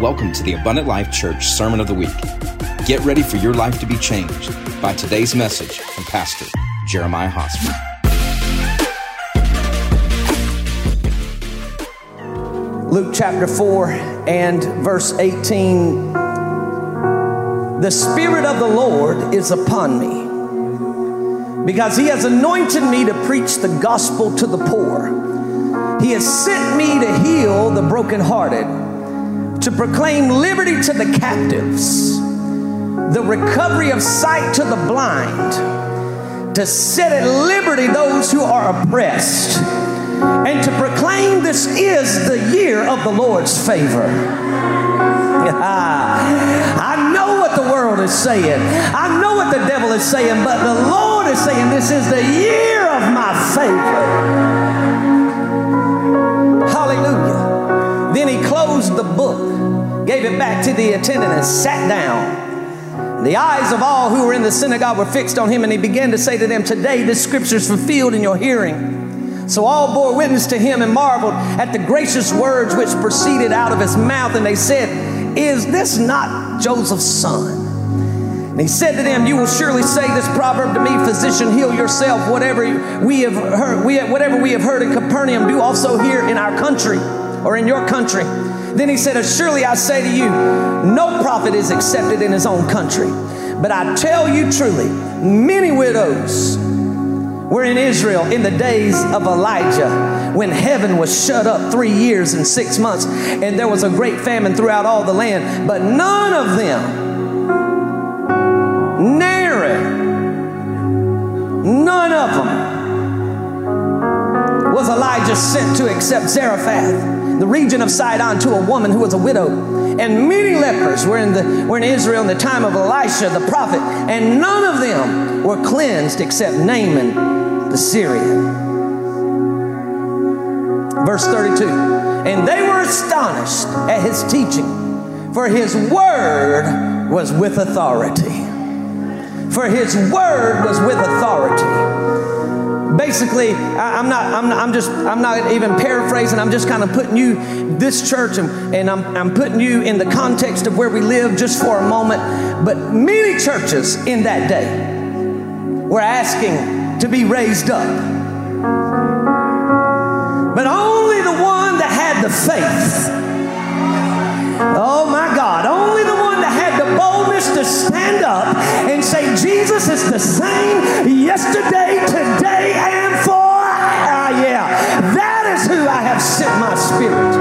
Welcome to the Abundant Life Church Sermon of the Week. Get ready for your life to be changed by today's message from Pastor Jeremiah Hosmer. Luke chapter 4 and verse 18. The Spirit of the Lord is upon me because He has anointed me to preach the gospel to the poor. He has sent me to heal the brokenhearted to proclaim liberty to the captives, the recovery of sight to the blind, to set at liberty those who are oppressed, and to proclaim this is the year of the Lord's favor. I know what the world is saying. I know what the devil is saying, but the Lord is saying this is the year of my favor. Closed the book gave it back to the attendant, and sat down. The eyes of all who were in the synagogue were fixed on him, and he began to say to them, Today this scripture is fulfilled in your hearing. So all bore witness to him and marveled at the gracious words which proceeded out of his mouth. And they said, Is this not Joseph's son? And he said to them, You will surely say this proverb to me, Physician, heal yourself. Whatever we have heard, we whatever we have heard in Capernaum, do also here in our country or in your country. Then he said, Surely I say to you, no prophet is accepted in his own country. But I tell you truly, many widows were in Israel in the days of Elijah when heaven was shut up three years and six months, and there was a great famine throughout all the land. But none of them, nary, none of them, was Elijah sent to except Zarephath the region of Sidon to a woman who was a widow. And many lepers were in, the, were in Israel in the time of Elisha the prophet, and none of them were cleansed except Naaman the Syrian. Verse 32 And they were astonished at his teaching, for his word was with authority. For his word was with authority basically I, am not I'm, I'm just i'm not even paraphrasing. I'm just kind of putting you this church and, and I'm, I'm putting you in the context of where we live just for a moment. But many churches in that day were asking to be raised up. But only the one that had the faith. Oh my god only the one that had the boldness to stand up and jesus is the same yesterday today and for uh, yeah. That is who I have sent my spirit.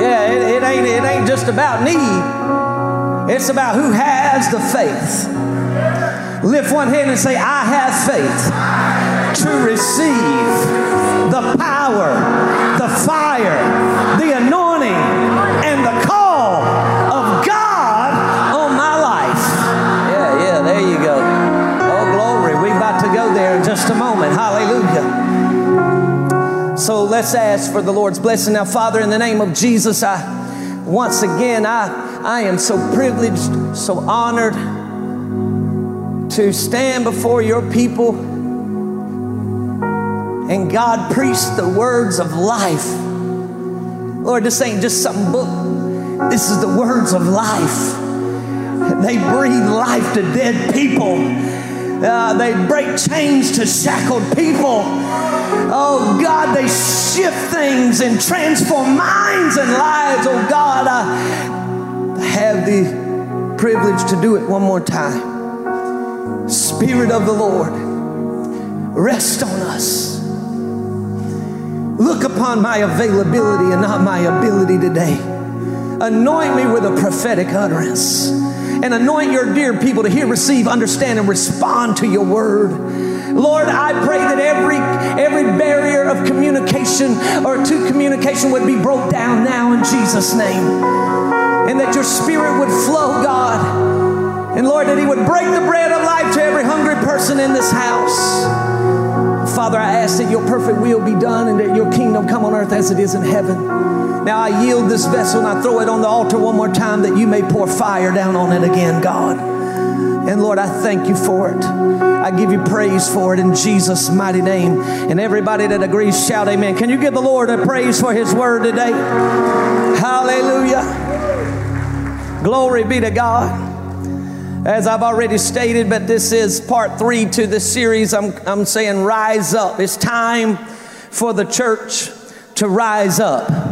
Yeah, it, it, ain't, it ain't just about need, it's about who has the faith. Lift one hand and say, I have faith to receive the power, let's ask for the Lord's blessing. Now, Father, in the name of Jesus, I once again I, I am so privileged, so honored to stand before your people and God preach the words of life. Lord, this ain't just some book. This is the words of life. They breathe life to dead people. Uh, they break chains to shackled people. Oh God, they shift things and transform minds and lives. Oh God, I have the privilege to do it one more time. Spirit of the Lord, rest on us. Look upon my availability and not my ability today. Anoint me with a prophetic utterance and anoint your dear people to hear, receive, understand, and respond to your word. Lord, I pray that every every barrier of communication or to communication would be broke down now in Jesus' name. And that your spirit would flow, God. And Lord, that He would break the bread of life to every hungry person in this house. Father, I ask that your perfect will be done and that your kingdom come on earth as it is in heaven. Now I yield this vessel and I throw it on the altar one more time that you may pour fire down on it again, God. And Lord, I thank you for it. I give you praise for it in Jesus' mighty name. And everybody that agrees, shout amen. Can you give the Lord a praise for his word today? Hallelujah. Glory be to God. As I've already stated, but this is part three to the series. I'm, I'm saying rise up. It's time for the church to rise up.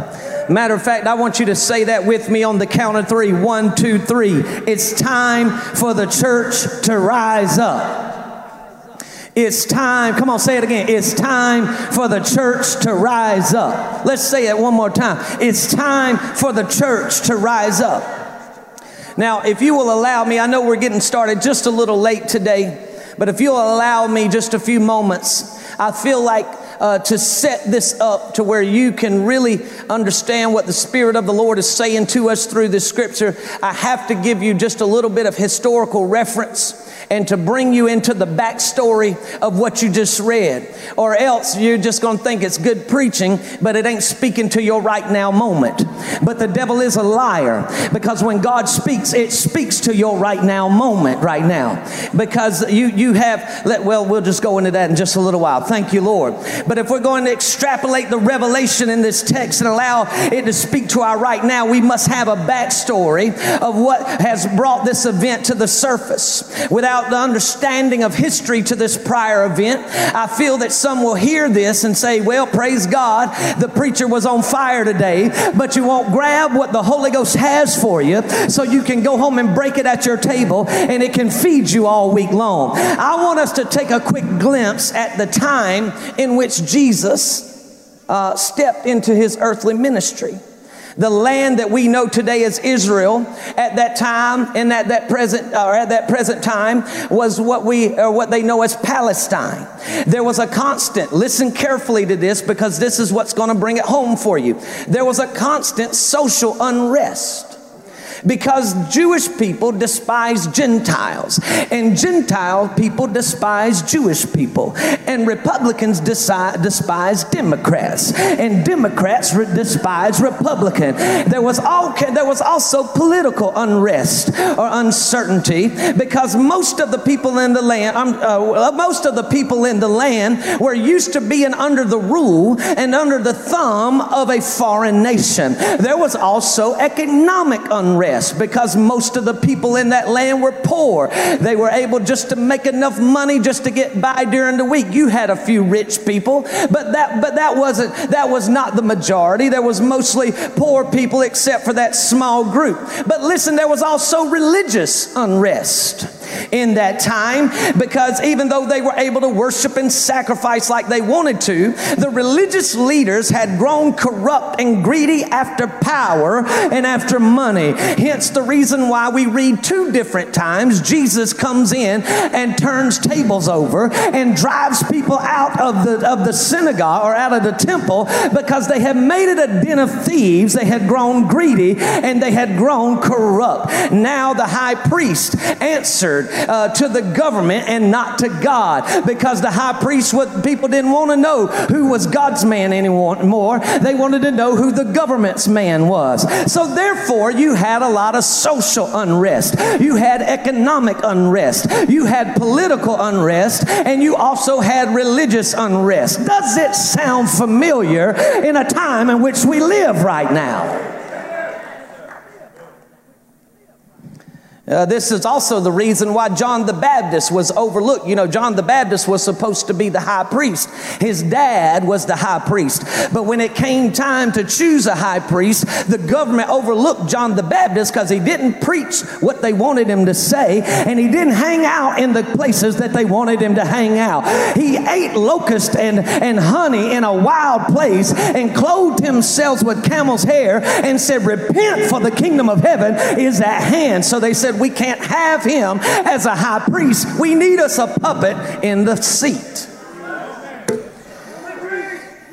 Matter of fact, I want you to say that with me on the count of three. One, two, three. It's time for the church to rise up. It's time, come on, say it again. It's time for the church to rise up. Let's say it one more time. It's time for the church to rise up. Now, if you will allow me, I know we're getting started just a little late today, but if you'll allow me just a few moments, I feel like uh, to set this up to where you can really understand what the Spirit of the Lord is saying to us through this scripture, I have to give you just a little bit of historical reference and to bring you into the backstory of what you just read. Or else you're just going to think it's good preaching, but it ain't speaking to your right now moment. But the devil is a liar because when God speaks, it speaks to your right now moment right now. Because you, you have, let, well, we'll just go into that in just a little while. Thank you, Lord. But if we're going to extrapolate the revelation in this text and allow it to speak to our right now, we must have a backstory of what has brought this event to the surface. Without without the understanding of history to this prior event, I feel that some will hear this and say, Well, praise God, the preacher was on fire today, but you won't grab what the Holy Ghost has for you so you can go home and break it at your table and it can feed you all week long. I want us to take a quick glimpse at the time in which Jesus uh, stepped into his earthly ministry. The land that we know today as Israel at that time and at that present or at that present time was what we or what they know as Palestine. There was a constant, listen carefully to this because this is what's going to bring it home for you. There was a constant social unrest because Jewish people despise Gentiles, and Gentile people despise Jewish people, and Republicans decide, despise Democrats, and Democrats re- despise Republican. There was all there was also political unrest or uncertainty because most of the people in the land, um, uh, most of the people in the land were used to being under the rule and under the thumb of a foreign nation. There was also economic unrest because most of the people in that land were poor. They were able just to make enough money just to get by during the week. You had a few rich people, but that but that wasn't that was not the majority. There was mostly poor people except for that small group. But listen, there was also religious unrest in that time because even though they were able to worship and sacrifice like they wanted to, the religious leaders had grown corrupt and greedy after power and after money. Hence the reason why we read two different times Jesus comes in and turns tables over and drives people out of the of the synagogue or out of the temple because they had made it a den of thieves. They had grown greedy and they had grown corrupt. Now the high priest answered uh, to the government and not to God because the high priest, what people didn't want to know who was God's man anymore. They wanted to know who the government's man was. So therefore, you had a lot of social unrest. You had economic unrest. You had political unrest and you also had religious unrest. Does it sound familiar in a time in which we live right now? Uh, this is also the reason why John the Baptist was overlooked. You know, John the Baptist was supposed to be the high priest. His dad was the high priest. But when it came time to choose a high priest, the government overlooked John the Baptist because he didn't preach what they wanted him to say and he didn't hang out in the places that they wanted him to hang out. He ate locust and, and honey in a wild place and clothed himself with camel's hair and said, Repent, for the kingdom of heaven is at hand. So they said, we can't have him as a high priest. We need us a puppet in the seat.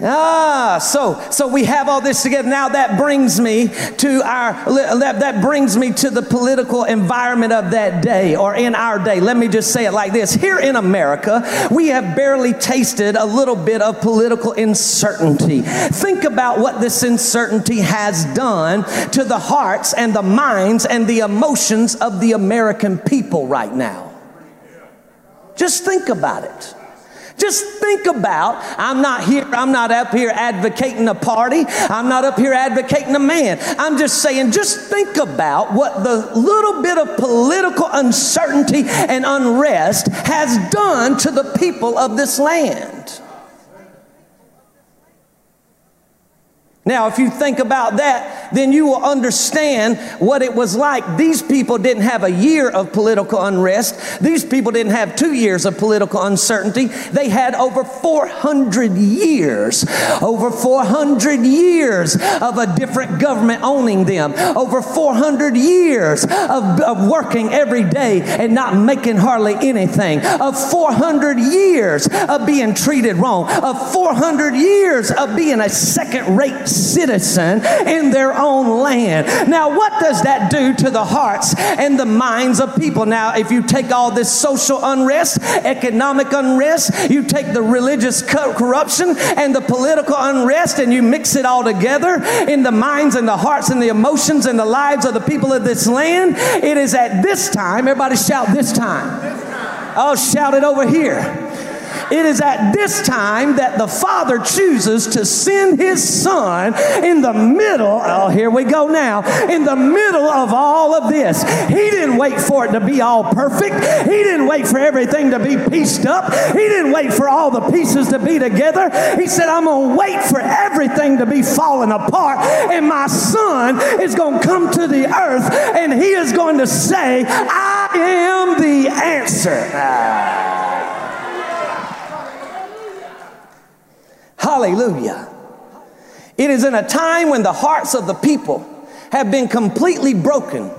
Ah, so so we have all this together. Now that brings me to our that, that brings me to the political environment of that day or in our day. Let me just say it like this. Here in America, we have barely tasted a little bit of political uncertainty. Think about what this uncertainty has done to the hearts and the minds and the emotions of the American people right now. Just think about it. Just think about, I'm not here, I'm not up here advocating a party. I'm not up here advocating a man. I'm just saying, just think about what the little bit of political uncertainty and unrest has done to the people of this land. Now, if you think about that, then you will understand what it was like. These people didn't have a year of political unrest. These people didn't have two years of political uncertainty. They had over 400 years, over 400 years of a different government owning them, over 400 years of, of working every day and not making hardly anything, of 400 years of being treated wrong, of 400 years of being a second rate citizen in their own land. Now, what does that do to the hearts and the minds of people? Now, if you take all this social unrest, economic unrest, you take the religious corruption and the political unrest and you mix it all together in the minds and the hearts and the emotions and the lives of the people of this land, it is at this time, everybody shout this time. Oh, shout it over here. It is at this time that the Father chooses to send His Son in the middle. Oh, here we go now. In the middle of all of this. He didn't wait for it to be all perfect. He didn't wait for everything to be pieced up. He didn't wait for all the pieces to be together. He said, I'm going to wait for everything to be falling apart. And my Son is going to come to the earth and He is going to say, I am the answer. Ah. Hallelujah. It is in a time when the hearts of the people have been completely broken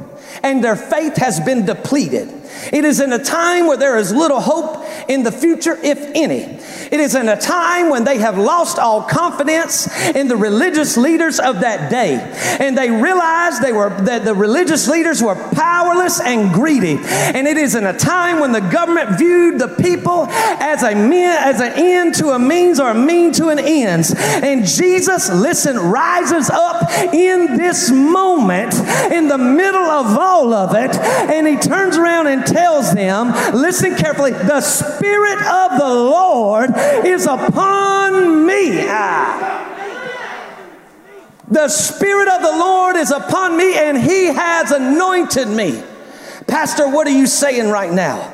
and their faith has been depleted. It is in a time where there is little hope in the future, if any. It is in a time when they have lost all confidence in the religious leaders of that day. And they realized they were that the religious leaders were powerless and greedy. And it is in a time when the government viewed the people as a mean, as an end to a means or a mean to an ends. And Jesus, listen, rises up in this moment in the middle of all of it, and he turns around and tells them, listen carefully, the Spirit of the Lord is upon me. The Spirit of the Lord is upon me, and He has anointed me. Pastor, what are you saying right now?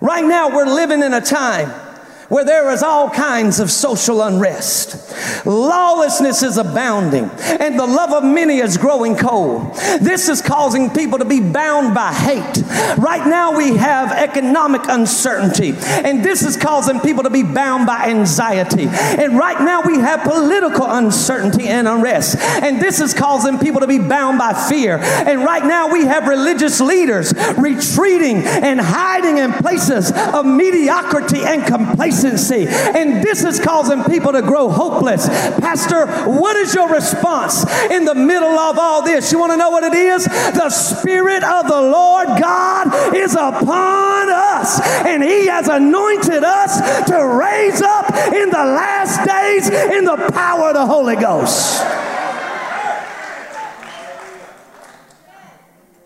Right now, we're living in a time where there is all kinds of social unrest. Lawlessness is abounding, and the love of many is growing cold. This is causing people to be bound by hate. Right now, we have economic uncertainty, and this is causing people to be bound by anxiety. And right now, we have political uncertainty and unrest, and this is causing people to be bound by fear. And right now, we have religious leaders retreating and hiding in places of mediocrity and complacency complacency. And this is causing people to grow hopeless. Pastor, what is your response in the middle of all this? You want to know what it is? The Spirit of the Lord God is upon us, and He has anointed us to raise up in the last days in the power of the Holy Ghost.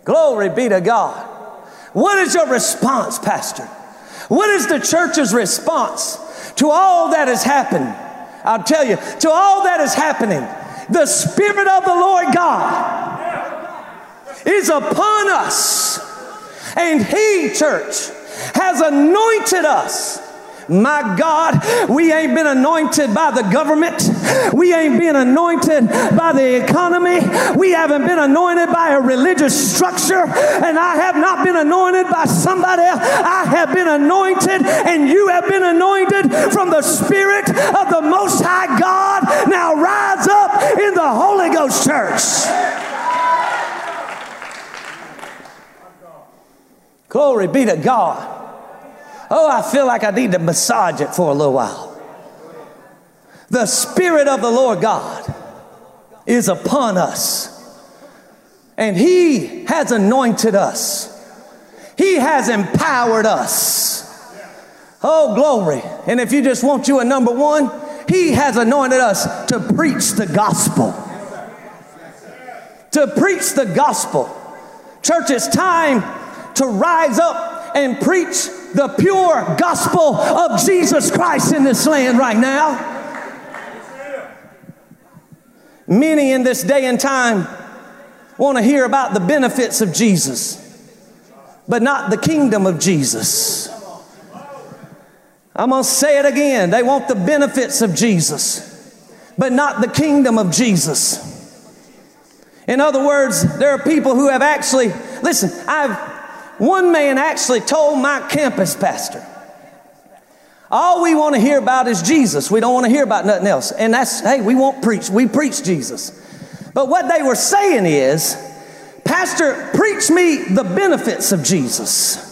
Glory be to God. What is your response, Pastor? What is the church's response to all that has happened? I'll tell you, to all that is happening, the Spirit of the Lord God is upon us. And He, church, has anointed us my God, we ain't been anointed by the government. We ain't been anointed by the economy. We haven't been anointed by a religious structure. And I have not been anointed by somebody else. I have been anointed, and you have been anointed from the Spirit of the Most High God. Now rise up in the Holy Ghost Church. Glory be to God. Oh, I feel like I need to massage it for a little while. The Spirit of the Lord God is upon us, and He has anointed us, He has empowered us. Oh, glory. And if you just want you a number one, He has anointed us to preach the gospel. To preach the gospel. Church, it's time to rise up and preach the pure gospel of Jesus Christ in this land right now. Many in this day and time want to hear about the benefits of Jesus, but not the kingdom of Jesus. I'm going to say it again. They want the benefits of Jesus, but not the kingdom of Jesus. In other words, there are people who have actually, listen, I've, one man actually told my campus pastor, all we want to hear about is Jesus. We don't want to hear about nothing else. And that's, hey, we won't preach. We preach Jesus. But what they were saying is, Pastor, preach me the benefits of Jesus.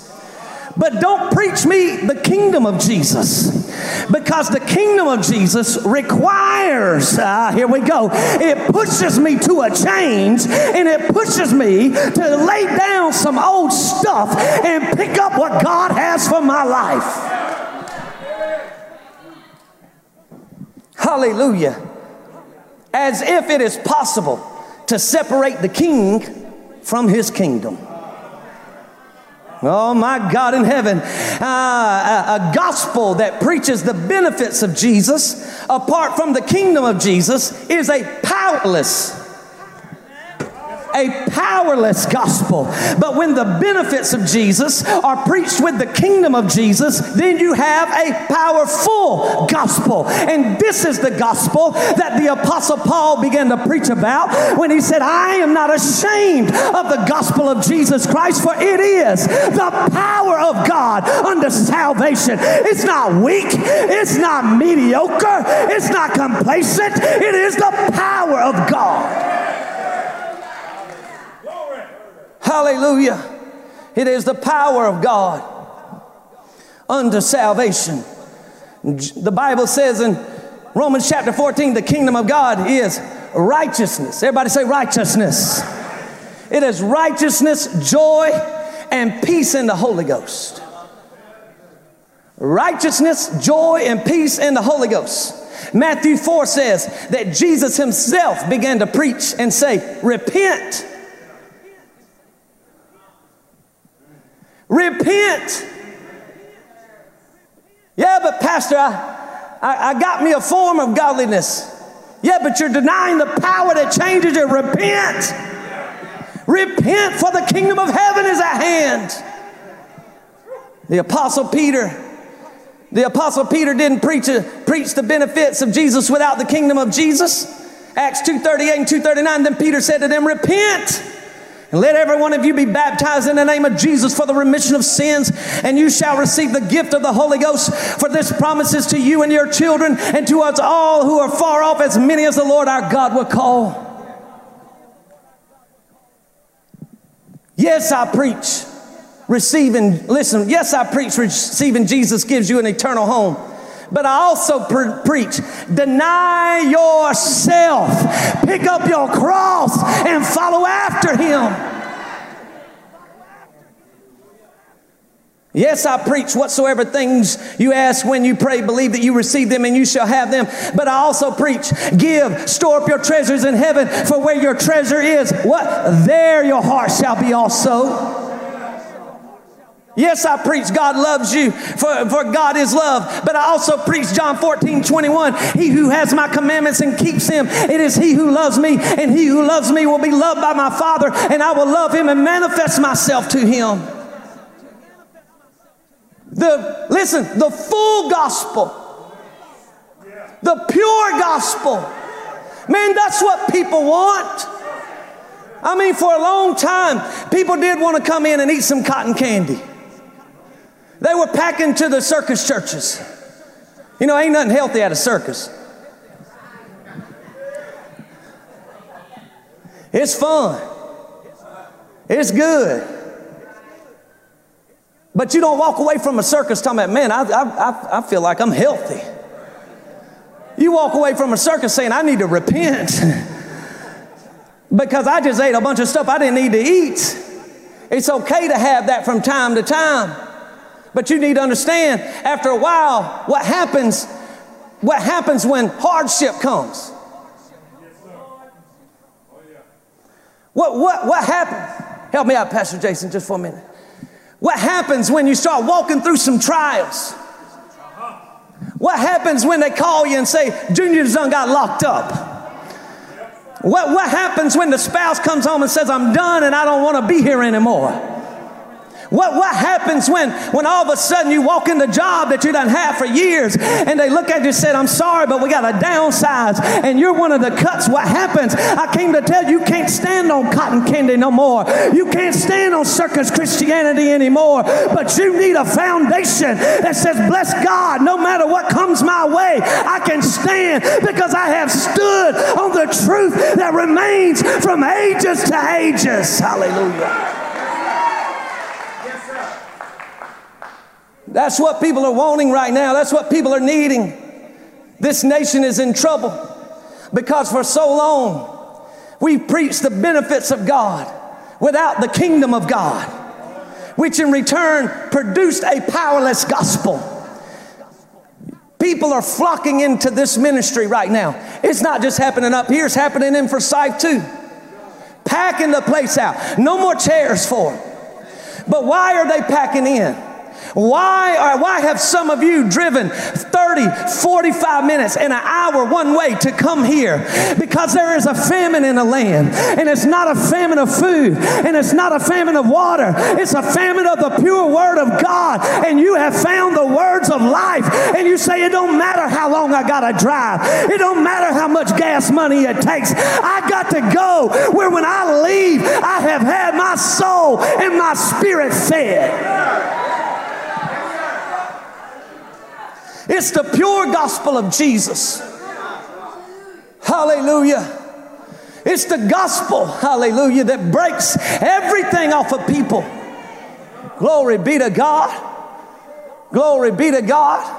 But don't preach me the kingdom of Jesus. Because the kingdom of Jesus requires, ah, here we go, it pushes me to a change and it pushes me to lay down some old stuff and pick up what God has for my life. Hallelujah. As if it is possible to separate the king from his kingdom. Oh my God in heaven. Uh, a, a, gospel that preaches the benefits of Jesus apart from the kingdom of Jesus is a powerless a powerless gospel. But when the benefits of Jesus are preached with the kingdom of Jesus, then you have a powerful gospel. And this is the gospel that the Apostle Paul began to preach about when he said, I am not ashamed of the gospel of Jesus Christ, for it is the power of God unto salvation. It's not weak, it's not mediocre, it's not complacent, it is the power of God. Hallelujah. It is the power of God unto salvation. The Bible says in Romans chapter 14, the kingdom of God is righteousness. Everybody say righteousness. It is righteousness, joy, and peace in the Holy Ghost. Righteousness, joy, and peace in the Holy Ghost. Matthew 4 says that Jesus himself began to preach and say, Repent Repent. Yeah, but Pastor, I, I, I, got me a form of godliness. Yeah, but you're denying the power that changes you. Repent. Repent, for the kingdom of heaven is at hand. The Apostle Peter, the Apostle Peter didn't preach, a, preach the benefits of Jesus without the kingdom of Jesus. Acts 2.38 and 2.39, then Peter said to them, Repent and let every one of you be baptized in the name of Jesus for the remission of sins, and you shall receive the gift of the Holy Ghost. For this promises to you and your children, and to us all who are far off, as many as the Lord our God will call. Yes, I preach receiving, listen, yes, I preach receiving Jesus gives you an eternal home but I also pre- preach deny yourself, pick up your cross, and follow after Him. Yes, I preach whatsoever things you ask when you pray, believe that you receive them and you shall have them. But I also preach, give, store up your treasures in heaven, for where your treasure is, what? There your heart shall be also. Yes, I preach God loves you, for, for God is love. But I also preach John 14, 21. He who has my commandments and keeps them, it is he who loves me, and he who loves me will be loved by my Father, and I will love him and manifest myself to him. The listen, the full gospel, the pure gospel. Man, that's what people want. I mean, for a long time, people did want to come in and eat some cotton candy. They were packing to the circus churches. You know, ain't nothing healthy at a circus. It's fun. It's good. But you don't walk away from a circus talking about, man, I, I, I feel like I'm healthy. You walk away from a circus saying, I need to repent because I just ate a bunch of stuff I didn't need to eat. It's okay to have that from time to time. But you need to understand, after a while, what happens, what happens when hardship comes. What, what, what happens? Help me out, Pastor Jason, just for a minute. What happens when you start walking through some trials? What happens when they call you and say, Junior's done got locked up? What, what happens when the spouse comes home and says, I'm done and I don't want to be here anymore? What, what happens when, when all of a sudden you walk in the job that you done had for years and they look at you and said, I'm sorry, but we got to downsize and you're one of the cuts. What happens? I came to tell you, you can't stand on cotton candy no more. You can't stand on circus Christianity anymore, but you need a foundation that says, bless God, no matter what comes my way, I can stand because I have stood on the truth that remains from ages to ages. Hallelujah. That's what people are wanting right now. That's what people are needing. This nation is in trouble because for so long we've preached the benefits of God without the kingdom of God, which in return produced a powerless gospel. People are flocking into this ministry right now. It's not just happening up here, it's happening in Forsyth too. Packing the place out. No more chairs for them. But why are they packing in? Why, are, why have some of you driven 30, 45 minutes and an hour one way to come here? Because there is a famine in the land. And it's not a famine of food. And it's not a famine of water. It's a famine of the pure word of God. And you have found the words of life. And you say, it don't matter how long I got to drive. It don't matter how much gas money it takes. I got to go where when I leave, I have had my soul and my spirit fed. It's the pure gospel of Jesus. Hallelujah. It's the gospel, hallelujah, that breaks everything off of people. Glory be to God. Glory be to God.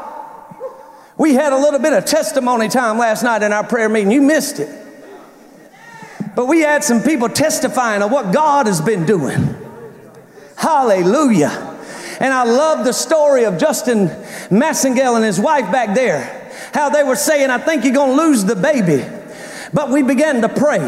We had a little bit of testimony time last night in our prayer meeting. You missed it. But we had some people testifying of what God has been doing. Hallelujah. And I love the story of Justin Massengale and his wife back there. How they were saying, I think you're going to lose the baby. But we began to pray.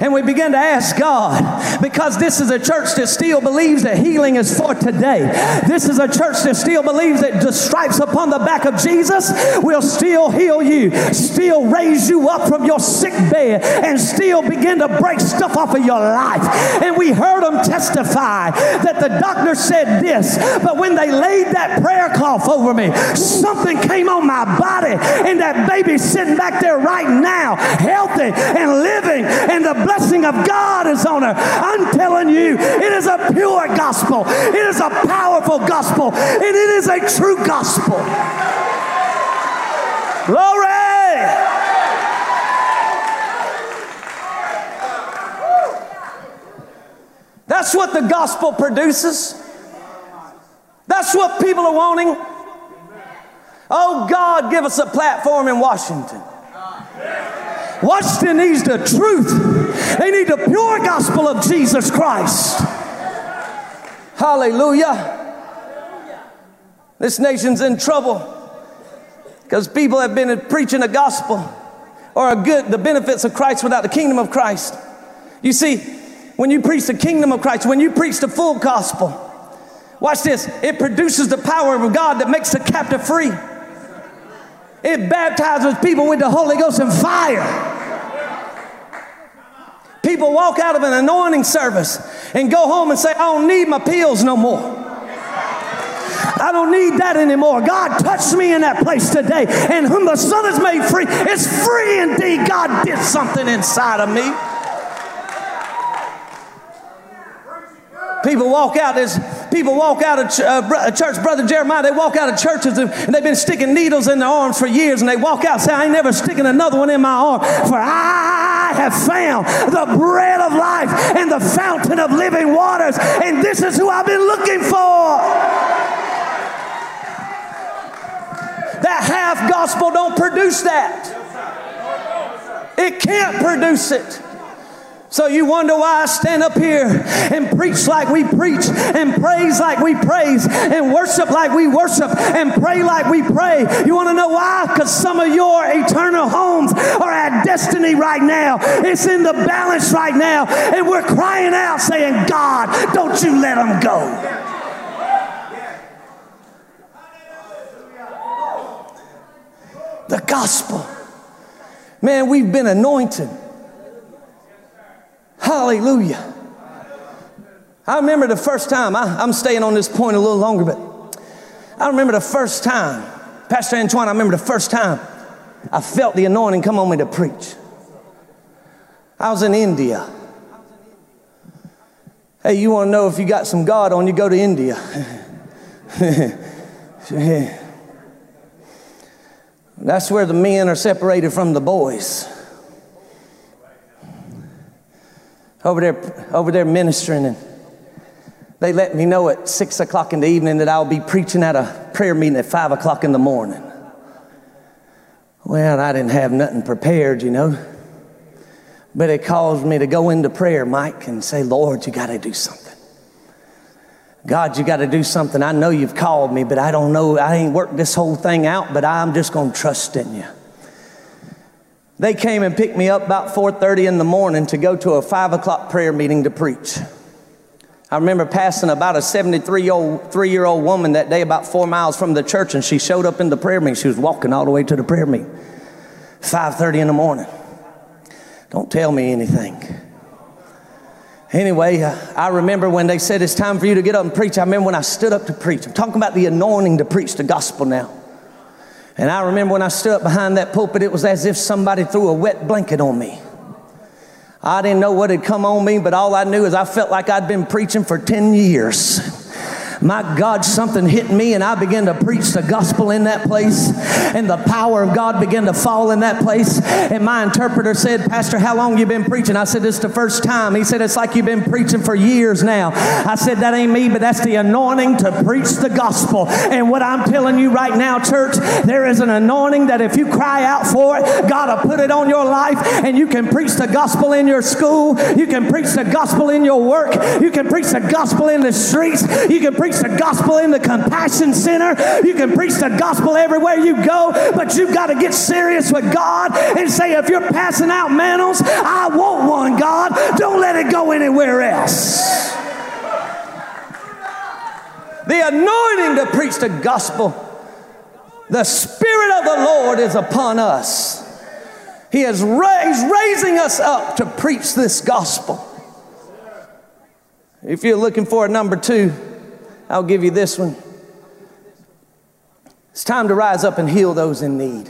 And we begin to ask God because this is a church that still believes that healing is for today. This is a church that still believes that the stripes upon the back of Jesus will still heal you, still raise you up from your sick bed, and still begin to break stuff off of your life. And we heard them testify that the doctor said this, but when they laid that prayer cloth over me, something came on my body, and that baby sitting back there right now, healthy and living, and the blessing of God is on her. I'm telling you, it is a pure gospel, it is a powerful gospel, and it is a true gospel. Glory! That's what the gospel produces. That's what people are wanting. Oh, God, give us a platform in Washington. Washington needs the truth. They need the pure gospel of Jesus Christ. Hallelujah. This nation's in trouble because people have been preaching a gospel or a good the benefits of Christ without the kingdom of Christ. You see, when you preach the kingdom of Christ, when you preach the full gospel, watch this, it produces the power of God that makes the captive free. It baptizes people with the Holy Ghost and fire. People walk out of an anointing service and go home and say, I don't need my pills no more. I don't need that anymore. God touched me in that place today. And whom the Son has made free is free indeed. God did something inside of me. People walk out as people walk out of ch- uh, church, brother Jeremiah. They walk out of churches and, and, they've been sticking needles in their arms for years, and they walk out and say, "I ain't never sticking another one in my arm, for I have found the bread of life and the fountain of living waters, and this is who I've been looking for." That half gospel don't produce that. It can't produce it. So you wonder why I stand up here and preach like we preach and praise like we praise and worship like we worship and pray like we pray. You want to know why? Because some of your eternal homes are at destiny right now. It's in the balance right now. And we're crying out saying, God, don't you let them go. The gospel. Man, we've been anointed. Hallelujah. I remember the first time, I, am staying on this point a little longer, but I remember the first time, Pastor Antoine, I remember the first time I felt the anointing come on me to preach. I was in India. Hey, you want to know if you got some God on you, go to India. That's where the men are separated from the boys. Over there, over there ministering, and they let me know at six o'clock in the evening that I'll be preaching at a prayer meeting at five o'clock in the morning. Well, I didn't have nothing prepared, you know. But it caused me to go into prayer, Mike, and say, Lord, you got to do something. God, you got to do something. I know you've called me, but I don't know. I ain't worked this whole thing out, but I'm just going to trust in you. They came and picked me up about 4:30 in the morning to go to a five o'clock prayer meeting to preach. I remember passing about a 73 year old, woman that day, about four miles from the church, and she showed up in the prayer meeting. She was walking all the way to the prayer meeting. 5:30 in the morning. Don't tell me anything. Anyway, uh, I remember when they said it's time for you to get up and preach. I remember when I stood up to preach. I'm talking about the anointing to preach the gospel now. And I remember when I stood up behind that pulpit, it was as if somebody threw a wet blanket on me. I didn't know what had come on me, but all I knew is I felt like I'd been preaching for 10 years my God, something hit me and I began to preach the gospel in that place. And the power of God began to fall in that place. And my interpreter said, Pastor, how long you been preaching? I said, This is the first time. He said, It's like you've been preaching for years now. I said, That ain't me, but that's the anointing to preach the gospel. And what I'm telling you right now, church, there is an anointing that if you cry out for it, God will put it on your life and you can preach the gospel in your school. You can preach the gospel in your work. You can preach the gospel in the streets. You can preach preach the gospel in the compassion center. You can preach the gospel everywhere you go, but you've got to get serious with God and say, if you're passing out mantles, I want one, God. Don't let it go anywhere else. The anointing to preach the gospel. The Spirit of the Lord is upon us. He is raised, raising us up to preach this gospel. If you're looking for a number two, I'll give you this one. It's time to rise up and heal those in need.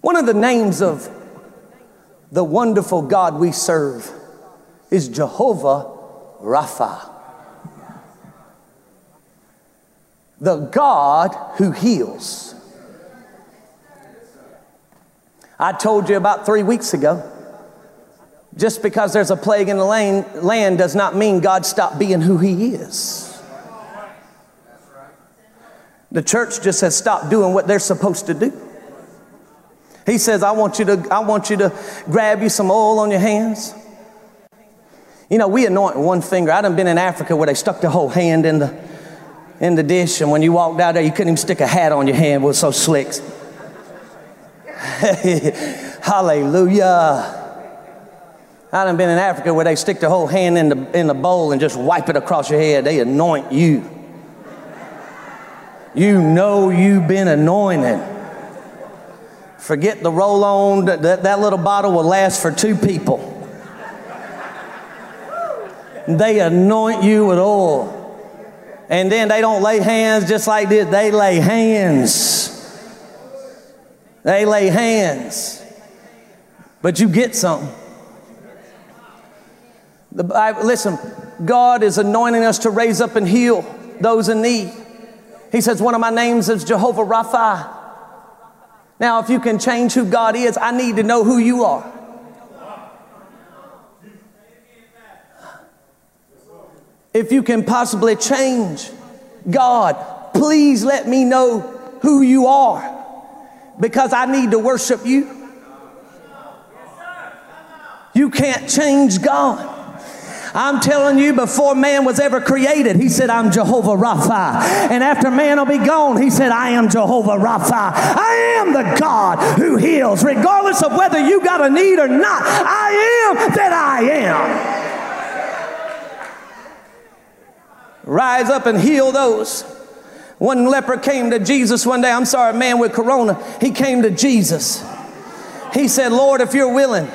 One of the names of the wonderful God we serve is Jehovah Rapha, the God who heals. I told you about three weeks ago just because there's a plague in the land does not mean God stopped being who He is. The church just has stopped doing what they're supposed to do. He says, I want you to, I want you to grab you some oil on your hands. You know, we anoint one finger. I done been in Africa where they stuck the whole hand in the in the dish, and when you walked out there, you couldn't even stick a hat on your hand. It was so slick. Hallelujah. I done been in Africa where they stick the whole hand in the, in the bowl and just wipe it across your head. They anoint you. You know you've been anointed. Forget the roll on, that, that little bottle will last for two people. They anoint you with oil. And then they don't lay hands just like this, they lay hands. They lay hands. But you get something. The Bible, listen, God is anointing us to raise up and heal those in need. He says, One of my names is Jehovah Rapha. Now, if you can change who God is, I need to know who you are. If you can possibly change God, please let me know who you are because I need to worship you. You can't change God. I'm telling you, before man was ever created, he said, I'm Jehovah Rapha. And after man will be gone, he said, I am Jehovah Rapha. I am the God who heals, regardless of whether you got a need or not. I am that I am. Rise up and heal those One leper came to Jesus one day. I'm sorry, man with corona. He came to Jesus. He said, Lord, if you're willing,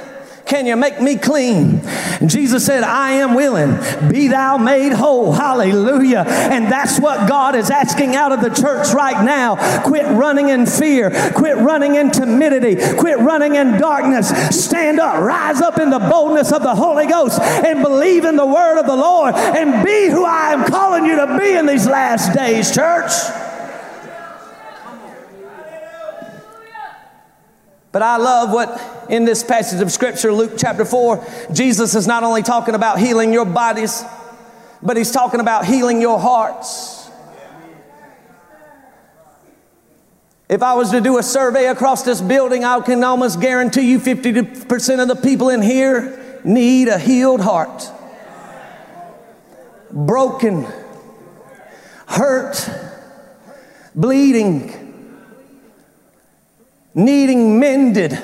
can you make me clean? And Jesus said, I am willing. Be thou made whole. Hallelujah. And that's what God is asking out of the church right now. Quit running in fear. Quit running in timidity. Quit running in darkness. Stand up. Rise up in the boldness of the Holy Ghost and believe in the word of the Lord and be who I am calling you to be in these last days, church. But I love what in this passage of Scripture, Luke chapter 4, Jesus is not only talking about healing your bodies, but he's talking about healing your hearts. If I was to do a survey across this building, I can almost guarantee you 50% of the people in here need a healed heart. Broken, hurt, bleeding needing mended,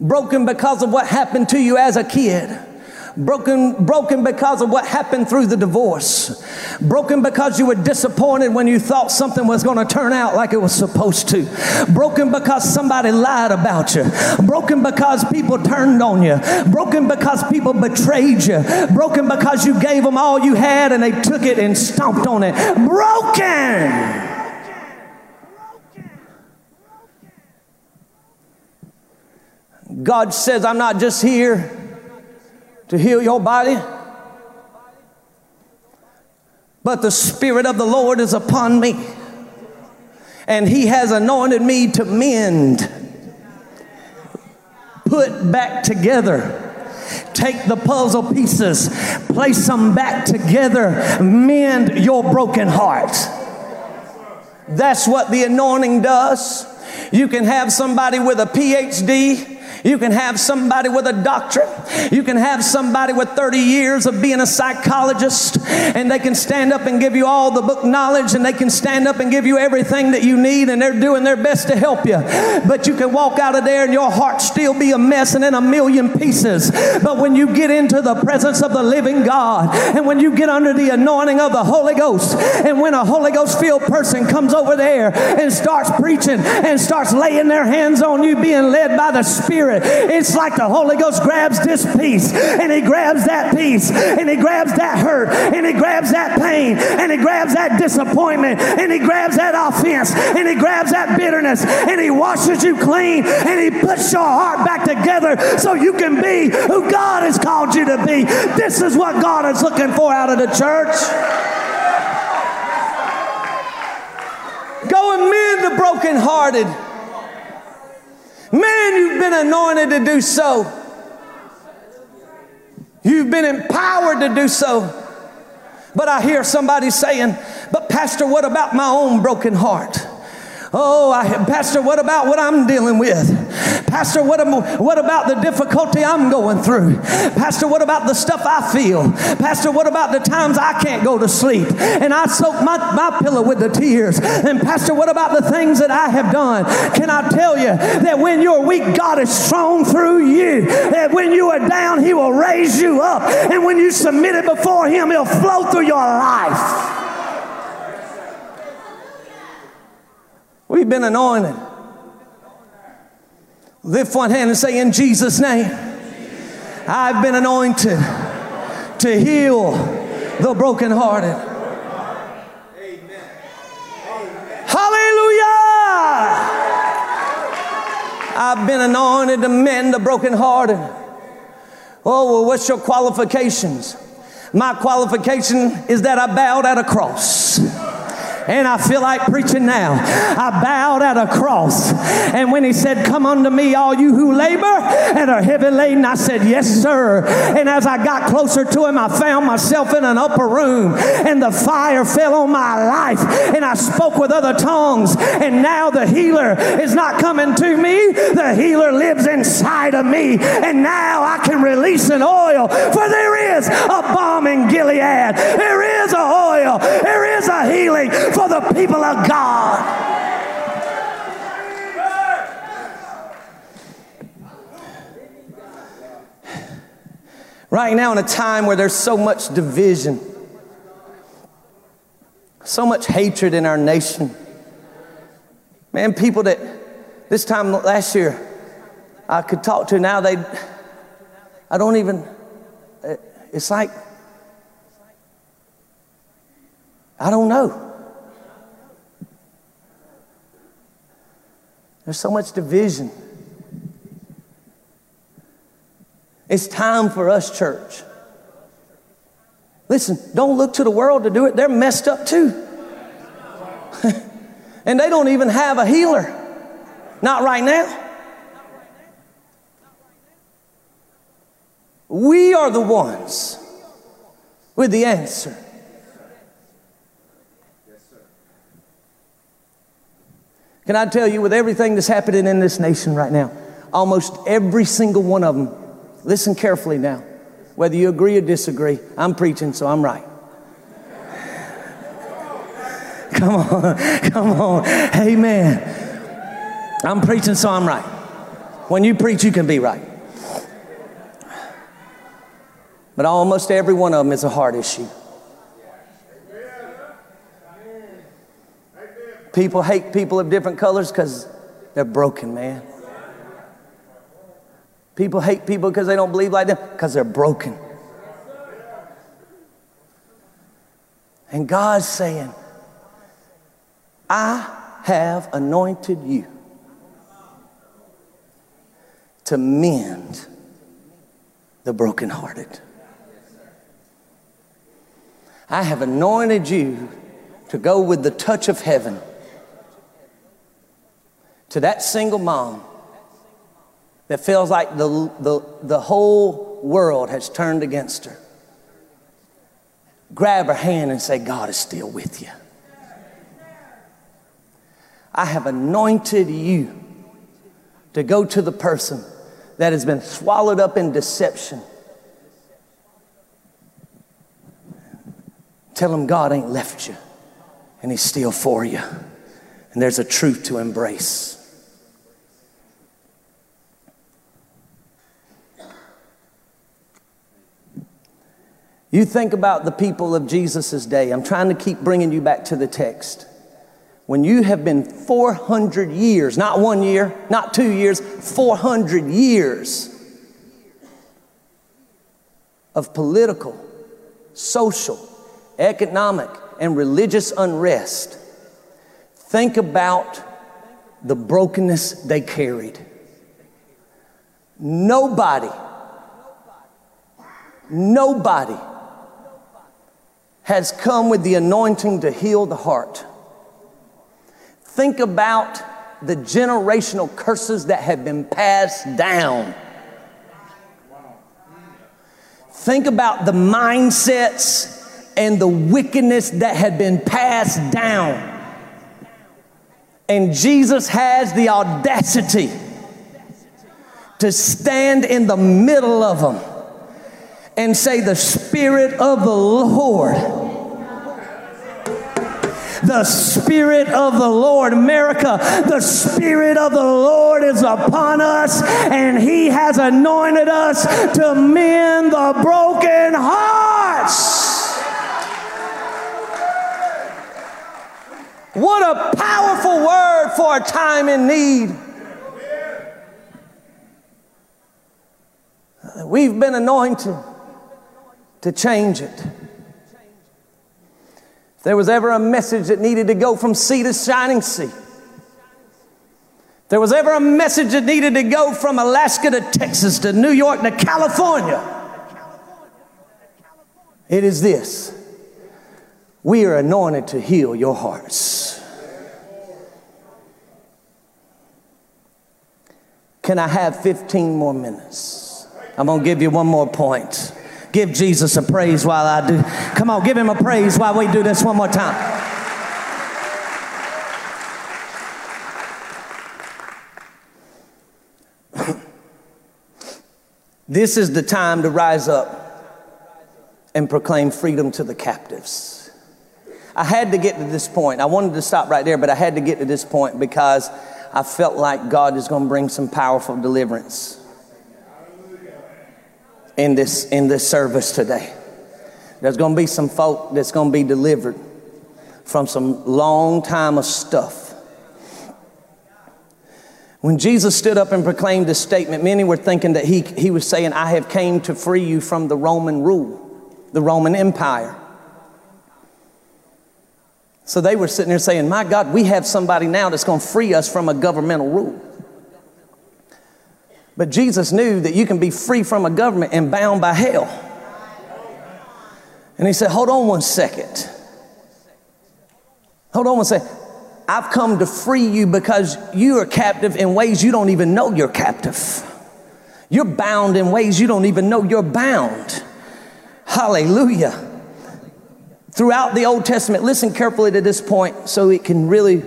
broken because of what happened to you as a kid. Broken, broken because of what happened through the divorce. Broken because you were disappointed when you thought something was going to turn out like it was supposed to. Broken because somebody lied about you. Broken because people turned on you. Broken because people betrayed you. Broken because you gave them all you had and they took it and stomped on it. Broken. God says, I'm not just here to heal your body, but the Spirit of the Lord is upon me. And He has anointed me to mend, put back together. Take the puzzle pieces, place them back together, mend your broken heart. That's what the anointing does. You can have somebody with a PhD you can have somebody with a doctorate. You can have somebody with 30 years of being a psychologist, and they can stand up and give you all the book knowledge, and they can stand up and give you everything that you need, and they're doing their best to help you. But you can walk out of there and your heart still be a mess and in a million pieces. But when you get into the presence of the living God, and when you get under the anointing of the Holy Ghost, and when a Holy Ghost filled person comes over there and starts preaching and starts laying their hands on you, being led by the Spirit Spirit. It's like the Holy Ghost grabs this piece and he grabs that piece and he grabs that hurt and he grabs that pain and he grabs that disappointment and he grabs that offense and he grabs that bitterness and he washes you clean and he puts your heart back together so you can be who God has called you to be. This is what God is looking for out of the church. Go and mend the brokenhearted. Man, you've been anointed to do so. You've been empowered to do so. But I hear somebody saying, But, Pastor, what about my own broken heart? Oh, I, Pastor, what about what I'm dealing with? Pastor, what, am, what about the difficulty I'm going through? Pastor, what about the stuff I feel? Pastor, what about the times I can't go to sleep and I soak my, my pillow with the tears? And Pastor, what about the things that I have done? Can I tell you that when you're weak, God is strong through you? That when you are down, He will raise you up. And when you submit it before Him, He'll flow through your life. We've been anointed. Lift one hand and say, In Jesus' name, I've been anointed to heal the brokenhearted. Amen. Hallelujah! I've been anointed to mend the brokenhearted. Oh, well, what's your qualifications? My qualification is that I bowed at a cross and I feel like preaching now. I bowed at a cross. And when he said, Come unto me, all you who labor and are heavy laden, I said, Yes, sir. And as I got closer to him, I found myself in an upper room, and the fire fell on my life, and I spoke with other tongues. And now the healer is not coming to me, the healer lives inside of me. And now I can release an oil, for there is a balm in Gilead, there is a oil, there is healing for the people of God. Right now, in a time where there's so much division, So much hatred in our nation. Man, people that this time last year I could talk to now, they, I don't even, it's like, I don't know. There's so much division. It's time for us, church. Listen, don't look to the world to do it. They're messed up too. and they don't even have a healer. Not right now. We are the ones with the answer. Can I tell you, with everything that's happening in this nation right now, almost every single one of them, listen carefully now, whether you agree or disagree, I'm preaching, so I'm right. Come on, come on, amen. I'm preaching, so I'm right. When you preach, you can be right. But almost every one of them is a heart issue. People hate people of different colors because they're broken, man. People hate people because they don't believe like them because they're broken. And God's saying, I have anointed you to mend the brokenhearted. I have anointed you to go with the touch of heaven to that single mom that feels like the, the, the whole world has turned against her. Grab her hand and say, God is still with you. I have anointed you to go to the person that has been swallowed up in deception. Tell them God ain't left you and He's still for you. And there's a truth to embrace. You think about the people of Jesus' day. I'm trying to keep bringing you back to the text. When you have been 400 years, not one year, not two years, 400 years of political, social, economic, and religious unrest, think about the brokenness they carried. Nobody, nobody has come with the anointing to heal the heart. Think about the generational curses that have been passed down. Think about the mindsets and the wickedness that had been passed down. And Jesus has the audacity to stand in the middle of them and say, The Spirit of the Lord. The Spirit of the Lord, America, the Spirit of the Lord is upon us, and He has anointed us to mend the broken hearts. What a powerful word for a time in need. We've been anointed to change it. If there was ever a message that needed to go from sea to shining sea, there was ever a message that needed to go from Alaska to Texas to New York to California, it is this. We are anointed to heal your hearts. Can I have 15 more minutes? I'm going to give you one more point. Give Jesus a praise while I do. Come on, give him a praise while we do this one more time. this is the time to rise up and proclaim freedom to the captives. I had to get to this point. I wanted to stop right there, but I had to get to this point because I felt like God is going to bring some powerful deliverance in this, in this service today. There's going to be some folk that's going to be delivered from some long time of stuff. When Jesus stood up and proclaimed this statement, many were thinking that he, he was saying, I have came to free you from the Roman rule, the Roman Empire. So they were sitting there saying, My God, we have somebody now that's going to free us from a governmental rule. But Jesus knew that you can be free from a government and bound by hell. And he said, Hold on one second. Hold on one second. I've come to free you because you are captive in ways you don't even know you're captive. You're bound in ways you don't even know you're bound. Hallelujah. Throughout the Old Testament, listen carefully to this point so it can really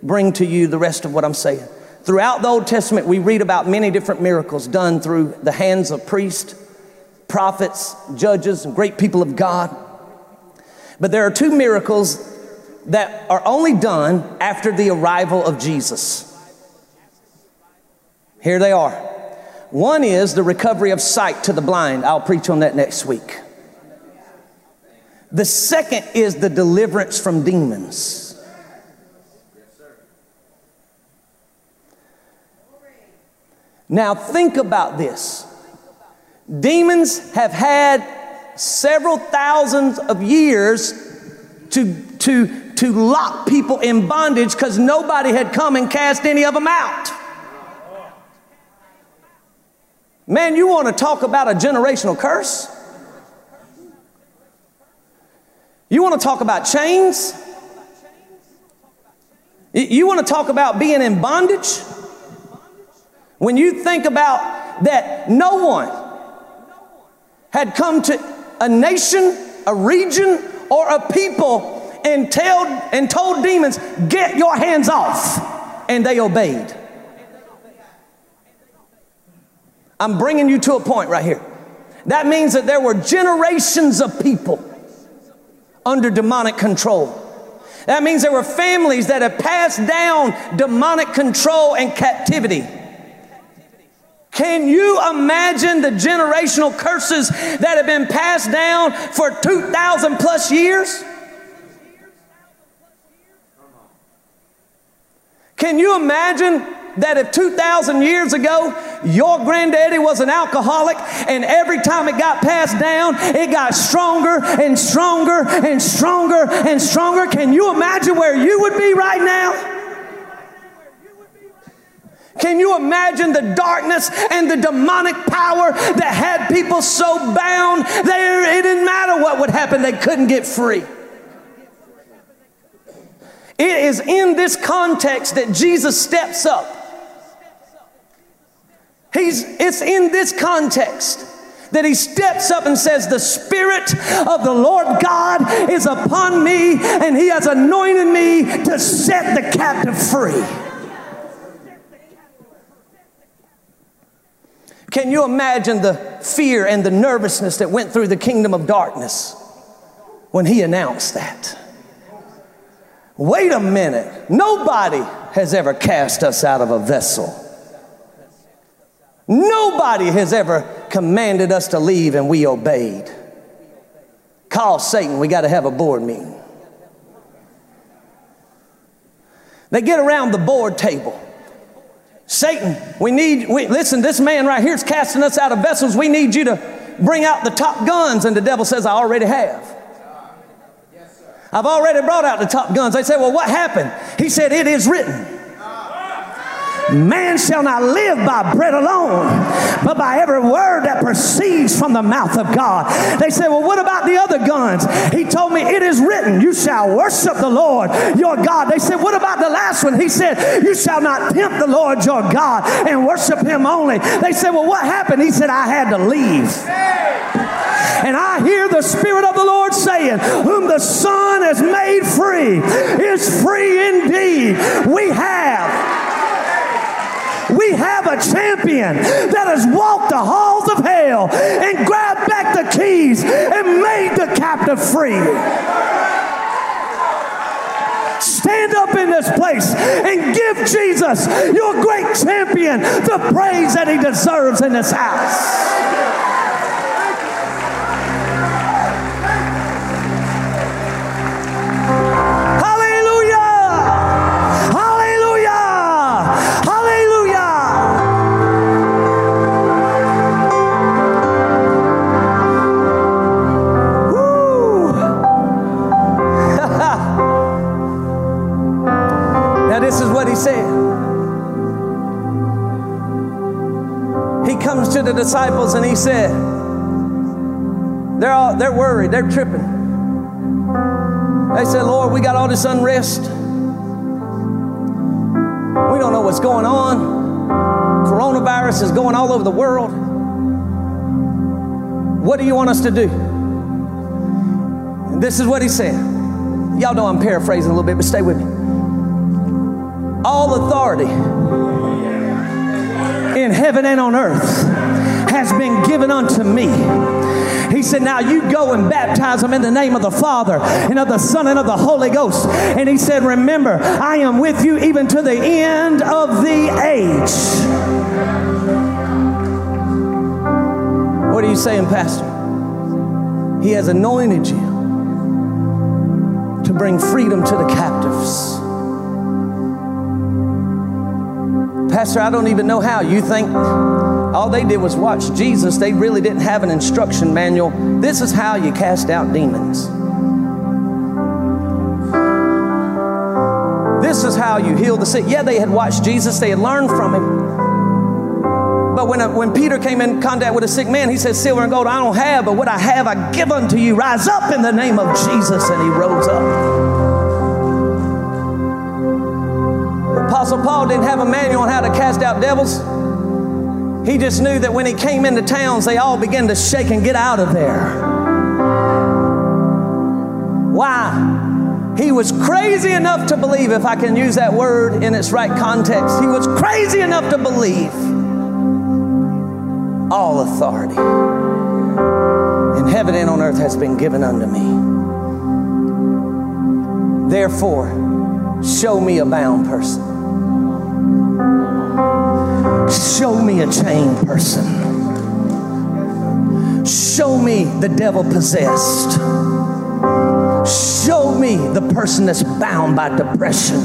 bring to you the rest of what I'm saying. Throughout the Old Testament, we read about many different miracles done through the hands of priests, prophets, judges, and great people of God. But there are two miracles that are only done after the arrival of Jesus. Here they are. One is the recovery of sight to the blind. I'll preach on that next week. The second is the deliverance from demons. Now, think about this. Demons have had several thousands of years to, to, to lock people in bondage because nobody had come and cast any of them out. Man, you want to talk about a generational curse? You want to talk about chains? You want to talk about being in bondage? When you think about that, no one had come to a nation, a region, or a people and, told, and told demons, Get your hands off. And they obeyed. I'm bringing you to a point right here. That means that there were generations of people under demonic control. That means there were families that have passed down demonic control and captivity. Can you imagine the generational curses that have been passed down for 2,000 plus years? Can you imagine that if 2,000 years ago your granddaddy was an alcoholic and every time it got passed down, it got stronger and stronger and stronger and stronger? Can you imagine where you would be right now? Can you imagine the darkness and the demonic power that had people so bound there it didn't matter what would happen, they couldn't get free? It is in this context that Jesus steps up. He's, it's in this context that he steps up and says, The Spirit of the Lord God is upon me, and he has anointed me to set the captive free. Can you imagine the fear and the nervousness that went through the kingdom of darkness when he announced that? Wait a minute. Nobody has ever cast us out of a vessel. Nobody has ever commanded us to leave and we obeyed. Call Satan, we got to have a board meeting. They get around the board table. Satan, we need, we, listen, this man right here is casting us out of vessels. We need you to bring out the top guns. And the devil says, I already have. I've already brought out the top guns. They say, Well, what happened? He said, It is written. Man shall not live by bread alone, but by every word that proceeds from the mouth of God. They said, Well, what about the other guns? He told me, It is written, You shall worship the Lord your God. They said, What about the last one? He said, You shall not tempt the Lord your God and worship him only. They said, Well, what happened? He said, I had to leave. And I hear the Spirit of the Lord saying, Whom the Son has made free is free indeed. We have we have a champion that has walked the halls of hell and grabbed back the keys and made the captive free. Stand up in this place and give Jesus, your great champion, the praise that he deserves in this house. The disciples and he said, they're, all, they're worried, they're tripping. They said, Lord, we got all this unrest. We don't know what's going on. Coronavirus is going all over the world. What do you want us to do? And this is what he said. Y'all know I'm paraphrasing a little bit, but stay with me. All authority in heaven and on earth has been given unto me. He said, Now you go and baptize them in the name of the Father and of the Son and of the Holy Ghost. And he said, Remember, I am with you even to the end of the age. What are you saying, Pastor? He has anointed you to bring freedom to the captives. Pastor, I don't even know how. You think all they did was watch Jesus. They really didn't have an instruction manual. This is how you cast out demons. This is how you heal the sick. Yeah, they had watched Jesus, they had learned from him. But when, uh, when Peter came in contact with a sick man, he said, Silver and gold I don't have, but what I have I give unto you. Rise up in the name of Jesus. And he rose up. Apostle Paul didn't have a manual on how to cast out devils. He just knew that when he came into towns, they all began to shake and get out of there. Why? He was crazy enough to believe, if I can use that word in its right context, he was crazy enough to believe all authority in heaven and on earth has been given unto me. Therefore, show me a bound person. Show me a chained person. Show me the devil possessed. Show me the person that's bound by depression.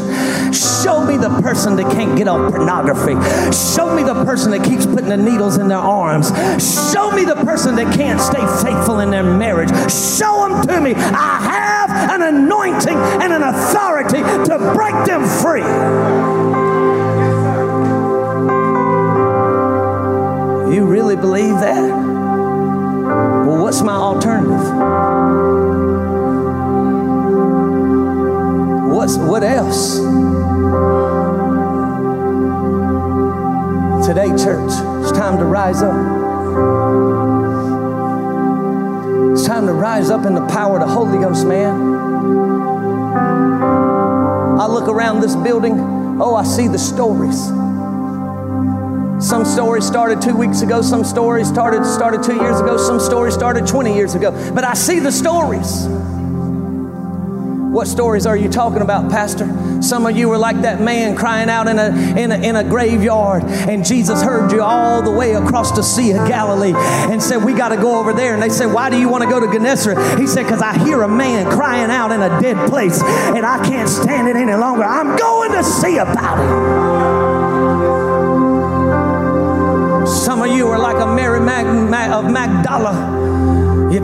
Show me the person that can't get off pornography. Show me the person that keeps putting the needles in their arms. Show me the person that can't stay faithful in their marriage. Show them to me. I have an anointing and an authority to break them free. You really believe that? Well, what's my alternative? What's what else? Today, church, it's time to rise up. It's time to rise up in the power of the Holy Ghost, man. I look around this building, oh, I see the stories. Some stories started two weeks ago, some stories started, started two years ago, some stories started 20 years ago. But I see the stories. What stories are you talking about, Pastor? Some of you were like that man crying out in a, in a, in a graveyard, and Jesus heard you all the way across the Sea of Galilee and said, We got to go over there. And they said, Why do you want to go to Gennesaret? He said, Because I hear a man crying out in a dead place, and I can't stand it any longer. I'm going to see about it. Mag- Mag- of Magdala.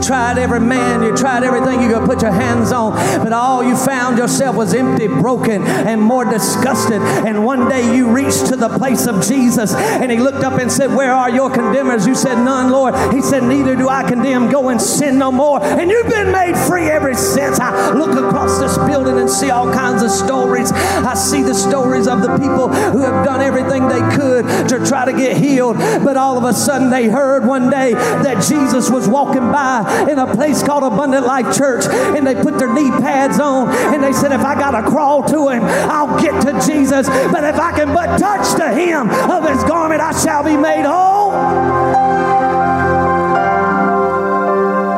Tried every man, you tried everything you could put your hands on, but all you found yourself was empty, broken, and more disgusted. And one day you reached to the place of Jesus, and He looked up and said, Where are your condemners? You said, None, Lord. He said, Neither do I condemn. Go and sin no more. And you've been made free ever since. I look across this building and see all kinds of stories. I see the stories of the people who have done everything they could to try to get healed, but all of a sudden they heard one day that Jesus was walking by in a place called Abundant Life Church, and they put their knee pads on, and they said, If I got to crawl to him, I'll get to Jesus. But if I can but touch the hem of his garment, I shall be made whole.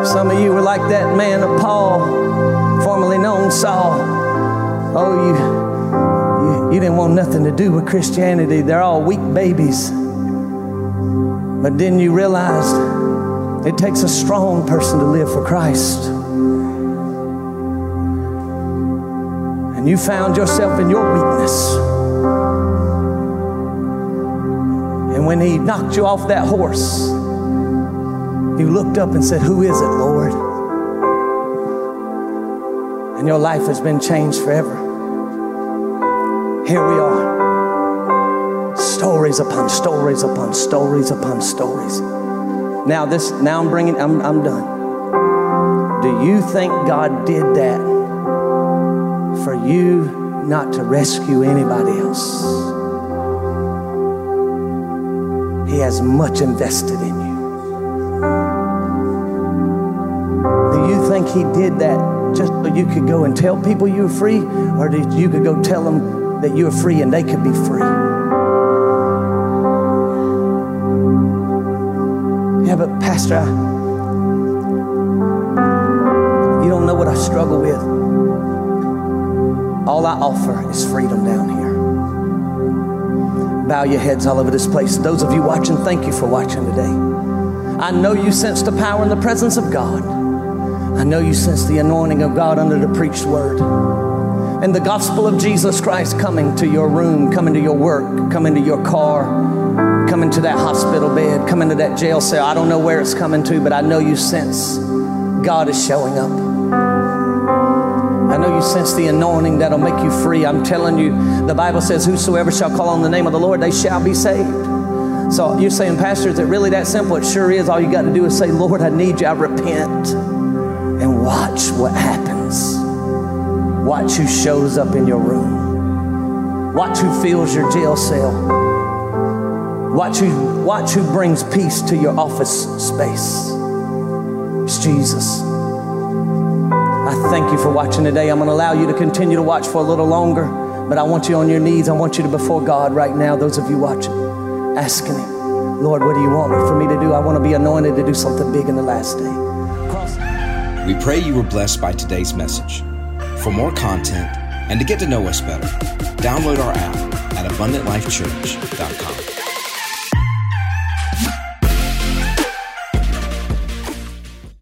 Some of you were like that man of Paul, formerly known Saul. Oh, you, you, you didn't want nothing to do with Christianity. They're all weak babies. But then you realized it takes a strong person to live for Christ. And you found yourself in your weakness. And when he knocked you off that horse, you looked up and said, Who is it, Lord? And your life has been changed forever. Here we are. Stories upon stories upon stories upon stories. Now this now I'm bringing I'm I'm done. Do you think God did that for you not to rescue anybody else? He has much invested in you. Do you think he did that just so you could go and tell people you were free or did you could go tell them that you were free and they could be free? Yeah, but Pastor, I, you don't know what I struggle with. All I offer is freedom down here. Bow your heads all over this place. Those of you watching, thank you for watching today. I know you sense the power and the presence of God. I know you sense the anointing of God under the preached word. And the gospel of Jesus Christ coming to your room, coming to your work, coming to your car, coming to that hospital bed, coming to that jail cell. I don't know where it's coming to, but I know you sense God is showing up. I know you sense the anointing that'll make you free. I'm telling you, the Bible says, Whosoever shall call on the name of the Lord, they shall be saved. So you're saying, Pastor, is it really that simple? It sure is. All you got to do is say, Lord, I need you. I repent. And watch what happens. Watch who shows up in your room. Watch who fills your jail cell. Watch who, watch who brings peace to your office space. It's Jesus. I thank you for watching today. I'm going to allow you to continue to watch for a little longer, but I want you on your knees. I want you to before God right now, those of you watching, asking Him, Lord, what do you want for me to do? I want to be anointed to do something big in the last day. Cross- We pray you were blessed by today's message. For more content and to get to know us better, download our app at abundantlifechurch.com.